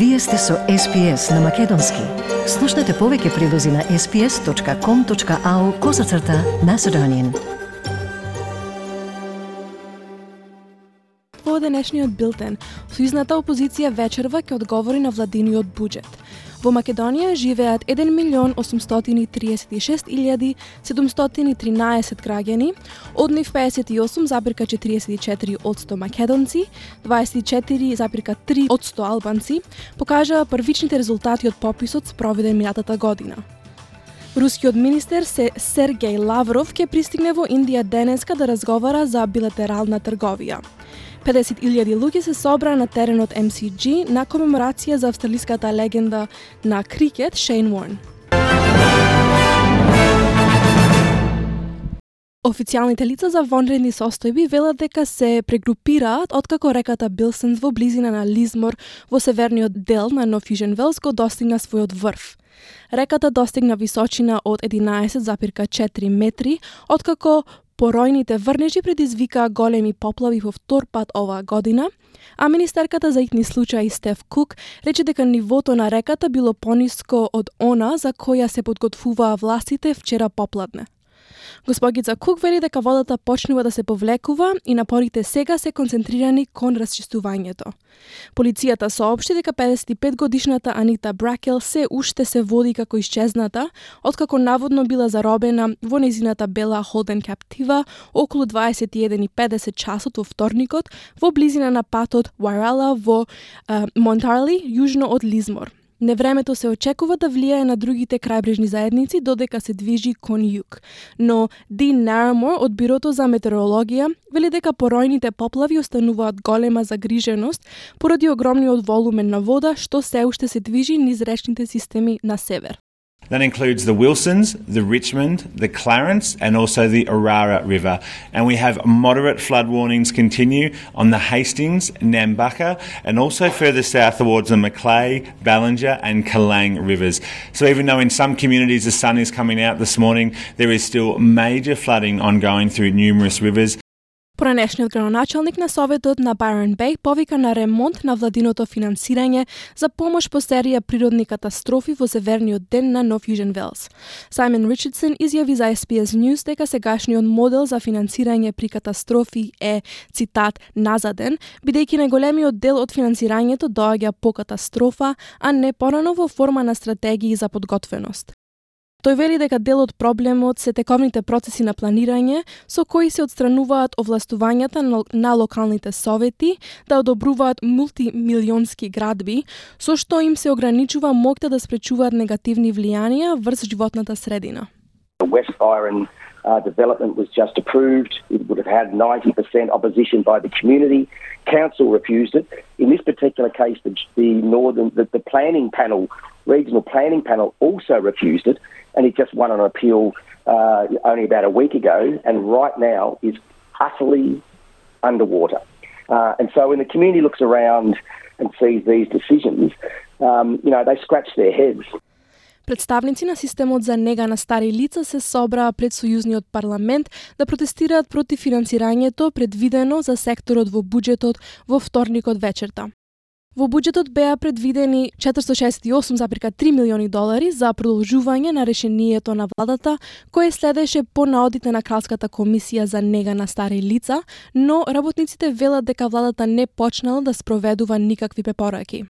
Вие сте со SPS на Македонски. Слушнете повеќе прилози на sps.com.au козацрта на Седонин. Во денешниот билтен, сојузната опозиција вечерва ќе одговори на владиниот буџет. Во Македонија живеат 1.836.713 граѓани, од нив 58,44 од македонци, 24,3 од албанци, покажаа првичните резултати од пописот спроведен минатата година. Рускиот министер се Сергеј Лавров ќе пристигне во Индија денеска да разговара за билатерална трговија. 50.000 луѓе се собра на теренот MCG на комеморација за австралиската легенда на крикет Шейн Уорн. Официјалните лица за вонредни состојби велат дека се прегрупираат откако реката Билсенс во близина на Лизмор во северниот дел на Нов Южен Велс го достигна својот врв. Реката достигна височина од 11,4 метри, откако Поројните врнежи предизвикаа големи поплави во втор пат оваа година, а министерката за итни случаи Стеф Кук рече дека нивото на реката било пониско од она за која се подготвуваа властите вчера попладне. Госпогица Кук вели дека водата почнува да се повлекува и напорите сега се концентрирани кон расчистувањето. Полицијата соопшти дека 55 годишната Анита Бракел се уште се води како исчезната, откако наводно била заробена во незината бела Холден Каптива околу 21.50 часот во вторникот во близина на патот Варала во Монтарли, јужно од Лизмор. Невремето се очекува да влијае на другите крајбрежни заедници додека се движи кон југ. Но Дин Нарамор од Бирото за метеорологија вели дека поројните поплави остануваат голема загриженост поради огромниот волумен на вода што се уште се движи низ речните системи на север. That includes the Wilsons, the Richmond, the Clarence, and also the Arara River. And we have moderate flood warnings continue on the Hastings, Nambucca, and also further south towards the Maclay, Ballinger, and Kalang rivers. So even though in some communities the sun is coming out this morning, there is still major flooding ongoing through numerous rivers. Поранешниот градоначалник на Советот на Байрон Бей повика на ремонт на владиното финансирање за помош по серија природни катастрофи во северниот ден на Нов Южен Велс. Саймон Ричардсон изјави за SBS News дека сегашниот модел за финансирање при катастрофи е, цитат, назаден, бидејќи најголемиот дел од финансирањето доаѓа по катастрофа, а не порано во форма на стратегии за подготвеност. Тој вели дека дел од проблемот се тековните процеси на планирање со кои се одстрануваат овластувањата на локалните совети да одобруваат мултимилионски градби, со што им се ограничува моќта да спречуваат негативни влијанија врз животната средина. West Byron uh, development was just approved. It would have had 90% opposition by the community. Council refused it. In this particular case, the, the northern, the, the planning panel, regional planning panel, also refused it. and he just won an appeal uh, only about a week ago, and right now is utterly underwater. Uh, and so when the community looks around and sees these decisions, um, you know, they scratch their heads. Представници на системот за нега на стари лица се собраа пред Сојузниот парламент да протестираат против финансирањето предвидено за секторот во буџетот во вторникот вечерта. Во буџетот беа предвидени 468,3 милиони долари за продолжување на решението на владата, кое следеше по наодите на Кралската комисија за нега на стари лица, но работниците велат дека владата не почнала да спроведува никакви препораки.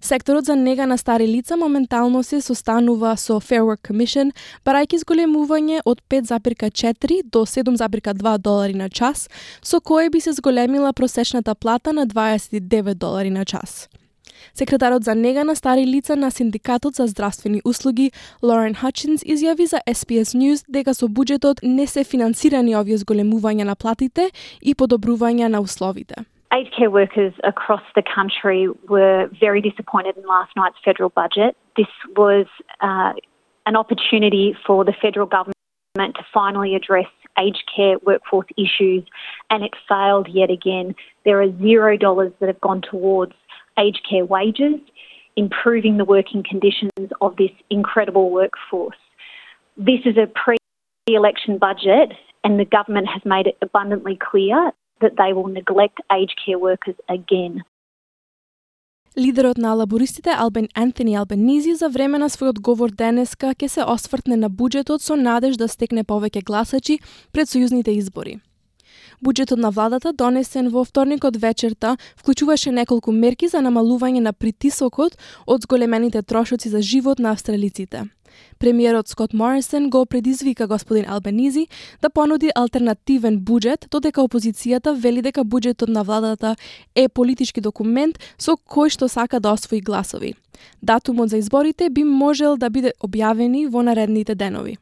Секторот за нега на стари лица моментално се состанува со Fair Work Commission, барајќи зголемување од 5,4 до 7,2 долари на час, со кое би се зголемила просечната плата на 29 долари на час. Секретарот за нега на стари лица на Синдикатот за здравствени услуги, Лорен Хачинс, изјави за SPS News дека со буџетот не се финансирани овие зголемувања на платите и подобрување на условите. Aged care workers across the country were very disappointed in last night's federal budget. This was uh, an opportunity for the federal government to finally address aged care workforce issues, and it failed yet again. There are zero dollars that have gone towards aged care wages, improving the working conditions of this incredible workforce. This is a pre election budget, and the government has made it abundantly clear that they will neglect aged care workers again. Лидерот на лабористите Албен Антони Албенизи за време на својот говор денеска ќе се освртне на буџетот со надеж да стекне повеќе гласачи пред сојузните избори. Буџетот на владата, донесен во вторникот вечерта, вклучуваше неколку мерки за намалување на притисокот од зголемените трошоци за живот на австралиците. Премиерот Скот Морисон го предизвика господин Албенизи да понуди алтернативен буџет, додека опозицијата вели дека буџетот на владата е политички документ со кој што сака да освои гласови. Датумот за изборите би можел да биде објавени во наредните денови.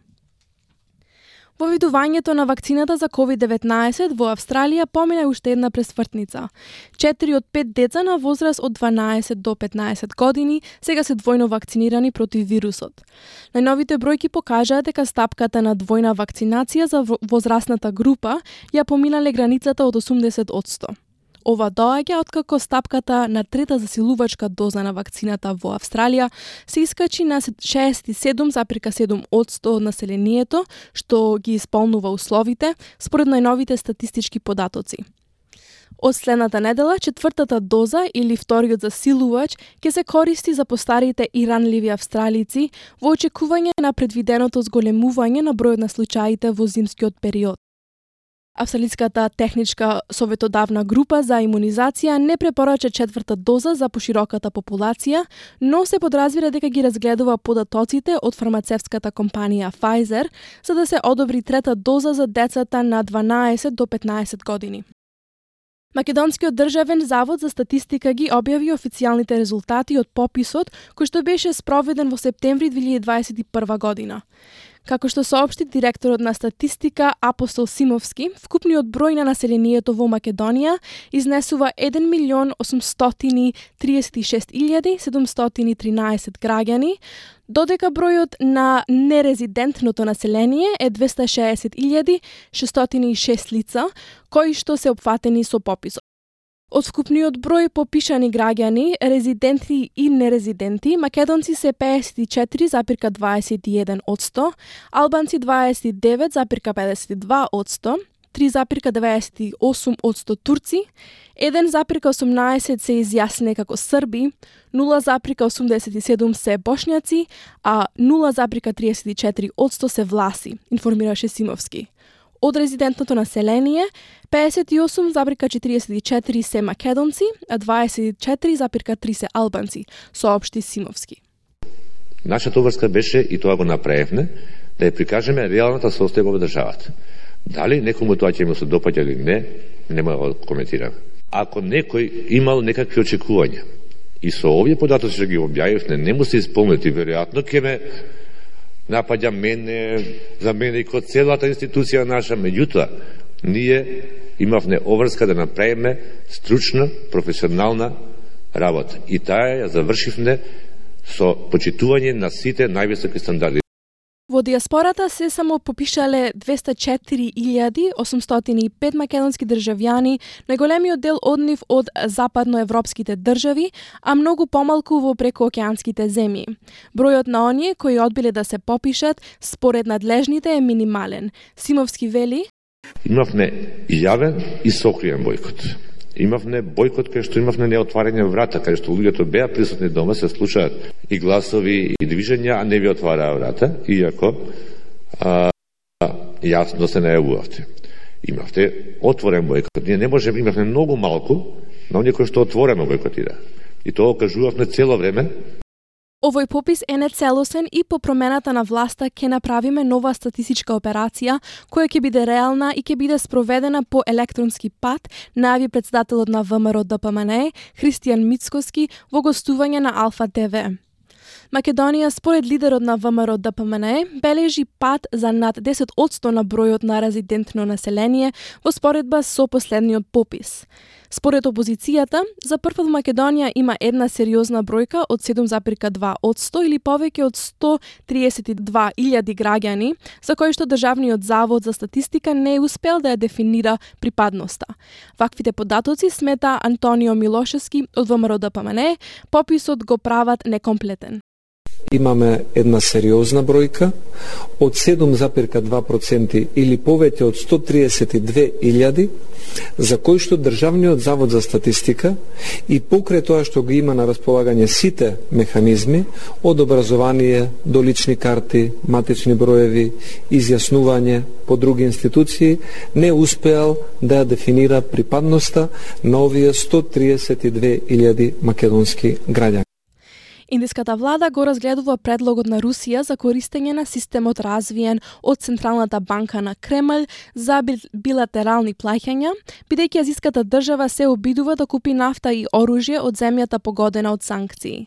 Во видувањето на вакцината за COVID-19 во Австралија помина уште една пресвртница. Четири од пет деца на возраст од 12 до 15 години сега се двојно вакцинирани против вирусот. Најновите бројки покажаат дека стапката на двојна вакцинација за возрастната група ја поминале границата од 80 од 100. Ова доаѓа откако стапката на трета засилувачка доза на вакцината во Австралија се искачи на 67,7% од населението, што ги исполнува условите, според најновите статистички податоци. Од следната недела, четвртата доза или вториот засилувач ќе се користи за постарите и ранливи австралици во очекување на предвиденото зголемување на бројот на случаите во зимскиот период. Австралиската техничка советодавна група за имунизација не препорача четврта доза за пошироката популација, но се подразбира дека ги разгледува податоците од фармацевската компанија Pfizer за да се одобри трета доза за децата на 12 до 15 години. Македонскиот државен завод за статистика ги објави официјалните резултати од пописот кој што беше спроведен во септември 2021 година. Како што соопшти директорот на статистика Апостол Симовски, вкупниот број на населението во Македонија изнесува 1 милион 836.713 граѓани, додека бројот на нерезидентното население е 260.606 лица, кои што се опфатени со пописот. Од вкупниот број попишани граѓани, резиденти и нерезиденти, македонци се 54,21 од 100, албанци 29,52 од 100, 3,98 од 100 турци, 1,18 се изјасне како срби, 0,87 се бошњаци, а 0,34 од 100 се власи, информираше Симовски. Од резидентното население, 58,44 се македонци, а 24,3 се албанци, соопшти Симовски. Нашата врска беше, и тоа го направевме, да ја прикажеме реалната состојба во државата. Дали некому тоа ќе му се допаѓа или не, нема да коментирам. Ако некој имал некакви очекувања и со овие податоци што ги објавивме не му се исполнети, веројатно ќе ме напаѓа мене, за мене и код целата институција наша, меѓутоа, ние имавме обврска да направиме стручна, професионална работа. И таа ја завршивме со почитување на сите највисоки стандарди. Во диаспората се само попишале 204.805 македонски државјани, најголемиот дел од нив од западноевропските држави, а многу помалку во прекоокеанските земји. Бројот на оние кои одбиле да се попишат, според надлежните е минимален. Симовски вели, Имавме јавен и сокриен бойкот. Имавме бойкот кај што имавме неотварање врата, кај што луѓето беа присутни дома, се слушаат и гласови и движења, а не ви отвараа врата, иако а, јасно се најавувавте. Имавте отворен бойкот. Ние не можеме, имавме многу малку но оние кои што отворено бойкотира. И тоа кажувавме цело време, Овој попис е нецелосен и по промената на власта ќе направиме нова статистичка операција која ќе биде реална и ќе биде спроведена по електронски пат, најави председателот на ВМРО ДПМН Христијан Мицкоски во гостување на Алфа ТВ. Македонија, според лидерот на ВМРО ДПМН, бележи пат за над 10% на бројот на резидентно население во споредба со последниот попис. Според опозицијата, за прв од Македонија има една сериозна бројка од 7,2 од 100 или повеќе од 132.000 граѓани, за кои што Државниот завод за статистика не е успел да ја дефинира припадноста. Ваквите податоци смета Антонио Милошевски од ВМРО ДПМН, пописот го прават некомплетен имаме една сериозна бројка од 7,2% или повеќе од 132.000 за кои што Државниот завод за статистика и покрај тоа што ги има на располагање сите механизми од образование до лични карти, матични броеви, изјаснување по други институции, не успеал да ја дефинира припадноста на овие 132.000 македонски граѓани. Индиската влада го разгледува предлогот на Русија за користење на системот развиен од Централната банка на Кремљ за билатерални плаќања, бидејќи азиската држава се обидува да купи нафта и оружје од земјата погодена од санкции.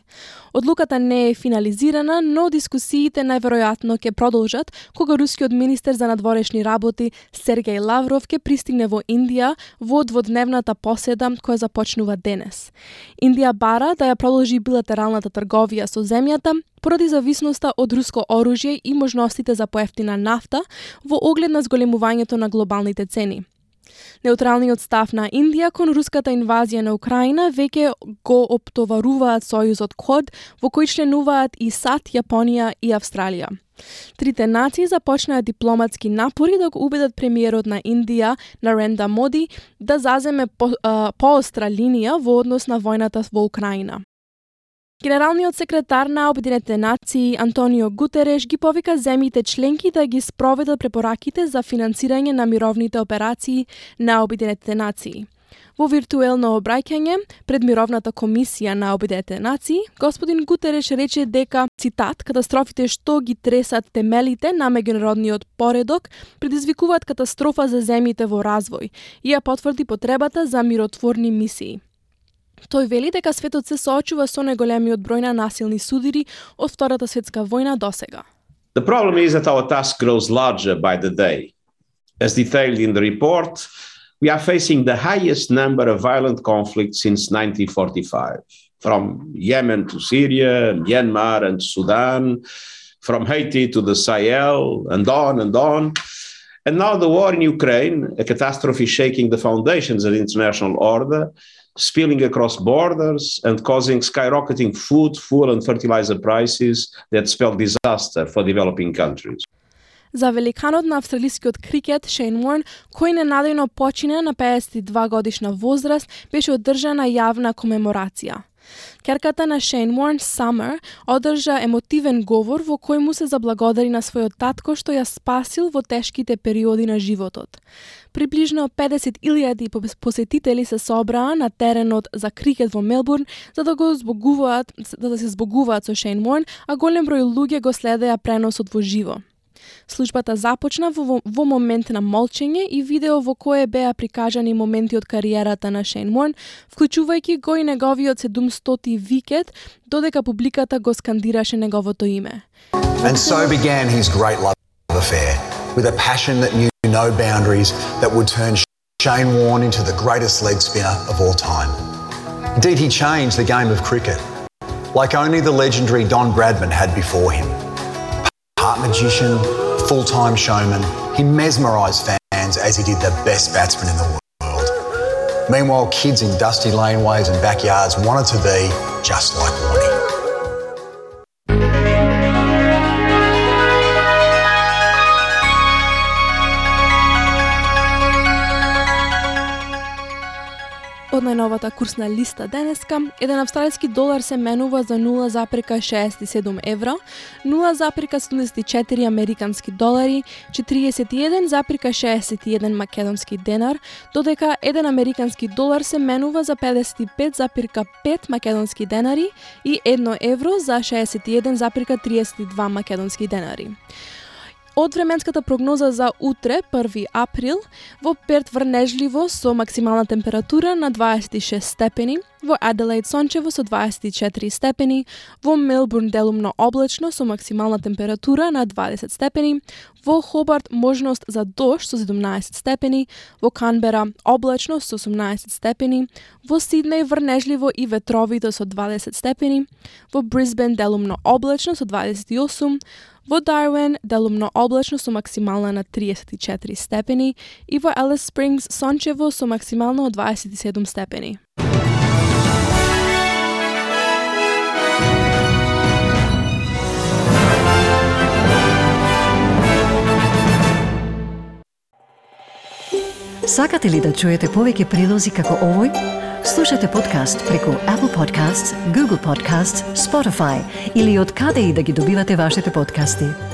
Одлуката не е финализирана, но дискусиите најверојатно ќе продолжат кога рускиот министер за надворешни работи Сергеј Лавров ќе пристигне во Индија во дводневната поседа која започнува денес. Индија бара да ја продолжи билатералната трговија со земјата поради зависноста од руско оружје и можностите за поевтина нафта во оглед на зголемувањето на глобалните цени. Неутралниот став на Индија кон руската инвазија на Украина веќе го оптоваруваат сојузот КОД, во кој членуваат и САД, Јапонија и Австралија. Трите нации започнаа дипломатски напори да го убедат премиерот на Индија, Наренда Моди, да заземе по, поостра линија во однос на војната во Украина. Генералниот секретар на Обединетите нации Антонио Гутереш ги повика земјите членки да ги спроведат препораките за финансирање на мировните операции на Обединетите нации. Во виртуелно обраќање пред Мировната комисија на Обединетите нации, господин Гутереш рече дека, цитат, катастрофите што ги тресат темелите на меѓународниот поредок предизвикуваат катастрофа за земјите во развој и ја потврди потребата за миротворни мисии. Тој вели дека светот се соочува со најголемиот број на насилни судири од Втората светска војна досега. The problem is that our task grows larger by the day. As detailed in the report, we are facing the highest number of violent conflicts since 1945, from Yemen to Syria, Myanmar and Sudan, from Haiti to the Sahel, and on and on. And now the war in Ukraine, a catastrophe shaking the foundations of the international order, spilling across borders and causing skyrocketing food, fuel, and fertilizer prices that spell disaster for developing countries. За великанот на австралискиот крикет Шейн Уорн, кој ненадејно почина на 52 годишна возраст, беше одржана јавна комеморација. Керката на Шейн Уорн, Summer, одржа емотивен говор во кој му се заблагодари на својот татко што ја спасил во тешките периоди на животот. Приближно 50.000 посетители се собраа на теренот за крикет во Мелбурн за да го збогуваат, за да се збогуваат со Шейн Уорн, а голем број луѓе го следеа преносот во живо. Службата започна во, во момент на молчење и видео во кое беа прикажани моменти од кариерата на Шейн Морн, вклучувајќи го и неговиот 700 викет, додека публиката го скандираше неговото име. And so began his great love affair, with a passion that knew no boundaries that would turn Shane Warne into the greatest leg spinner of all time. Indeed, he changed the game of cricket, like only the legendary Don Bradman had before him. Magician, full time showman, he mesmerised fans as he did the best batsman in the world. Meanwhile, kids in dusty laneways and backyards wanted to be just like Warnie. Од најновата курсна листа денеска, еден австралиски долар се менува за 0,67 евра, 0,74 американски долари, 41,61 македонски денар, додека еден американски долар се менува за 55,5 македонски денари и 1 евро за 61,32 македонски денари. Од временската прогноза за утре, 1 април, во Перт врнежливо со максимална температура на 26 степени, во Аделаид сончево со 24 степени, во Мелбурн делумно облачно со максимална температура на 20 степени, во Хобарт можност за дожд со 17 степени, во Канбера облачно со 18 степени, во Сиднеј врнежливо и ветровито со 20 степени, во Брисбен делумно облачно со 28, Во Дарвин делумно облачно со максимална на 34 степени и во Елес Спрингс сончево со максимално 27 степени. Сакате ли да чуете повеќе прилози како овој? Слушате подкаст преку Apple Podcasts, Google Podcasts, Spotify или од каде и да ги добивате вашите подкасти.